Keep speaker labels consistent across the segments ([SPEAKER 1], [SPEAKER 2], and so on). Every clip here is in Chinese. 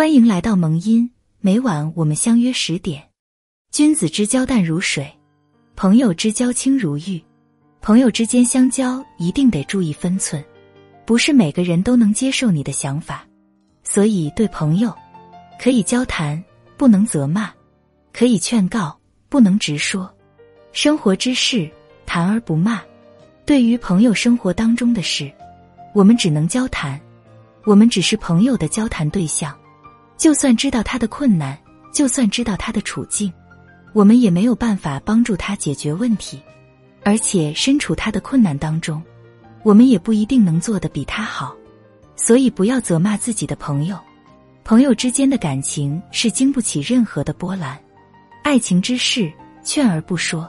[SPEAKER 1] 欢迎来到萌音，每晚我们相约十点。君子之交淡如水，朋友之交轻如玉。朋友之间相交一定得注意分寸，不是每个人都能接受你的想法，所以对朋友可以交谈，不能责骂；可以劝告，不能直说。生活之事，谈而不骂。对于朋友生活当中的事，我们只能交谈，我们只是朋友的交谈对象。就算知道他的困难，就算知道他的处境，我们也没有办法帮助他解决问题。而且身处他的困难当中，我们也不一定能做得比他好。所以不要责骂自己的朋友。朋友之间的感情是经不起任何的波澜。爱情之事，劝而不说，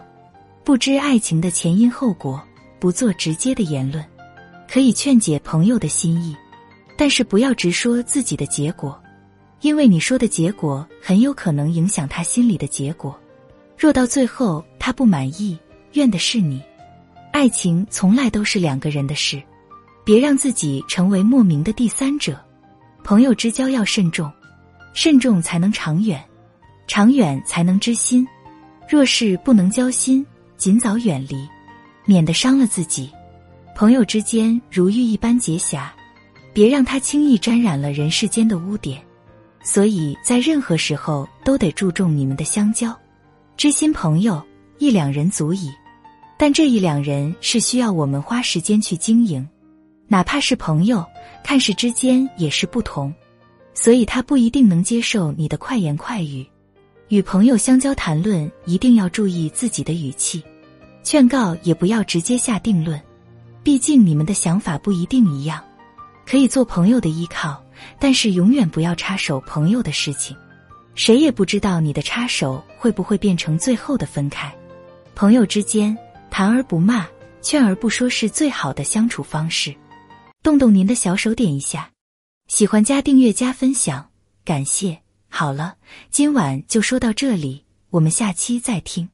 [SPEAKER 1] 不知爱情的前因后果，不做直接的言论，可以劝解朋友的心意，但是不要直说自己的结果。因为你说的结果很有可能影响他心里的结果，若到最后他不满意，怨的是你。爱情从来都是两个人的事，别让自己成为莫名的第三者。朋友之交要慎重，慎重才能长远，长远才能知心。若是不能交心，尽早远离，免得伤了自己。朋友之间如玉一般洁瑕，别让他轻易沾染了人世间的污点。所以在任何时候都得注重你们的相交，知心朋友一两人足矣，但这一两人是需要我们花时间去经营，哪怕是朋友，看事之间也是不同，所以他不一定能接受你的快言快语。与朋友相交谈论，一定要注意自己的语气，劝告也不要直接下定论，毕竟你们的想法不一定一样，可以做朋友的依靠。但是永远不要插手朋友的事情，谁也不知道你的插手会不会变成最后的分开。朋友之间谈而不骂，劝而不说是最好的相处方式。动动您的小手点一下，喜欢加订阅加分享，感谢。好了，今晚就说到这里，我们下期再听。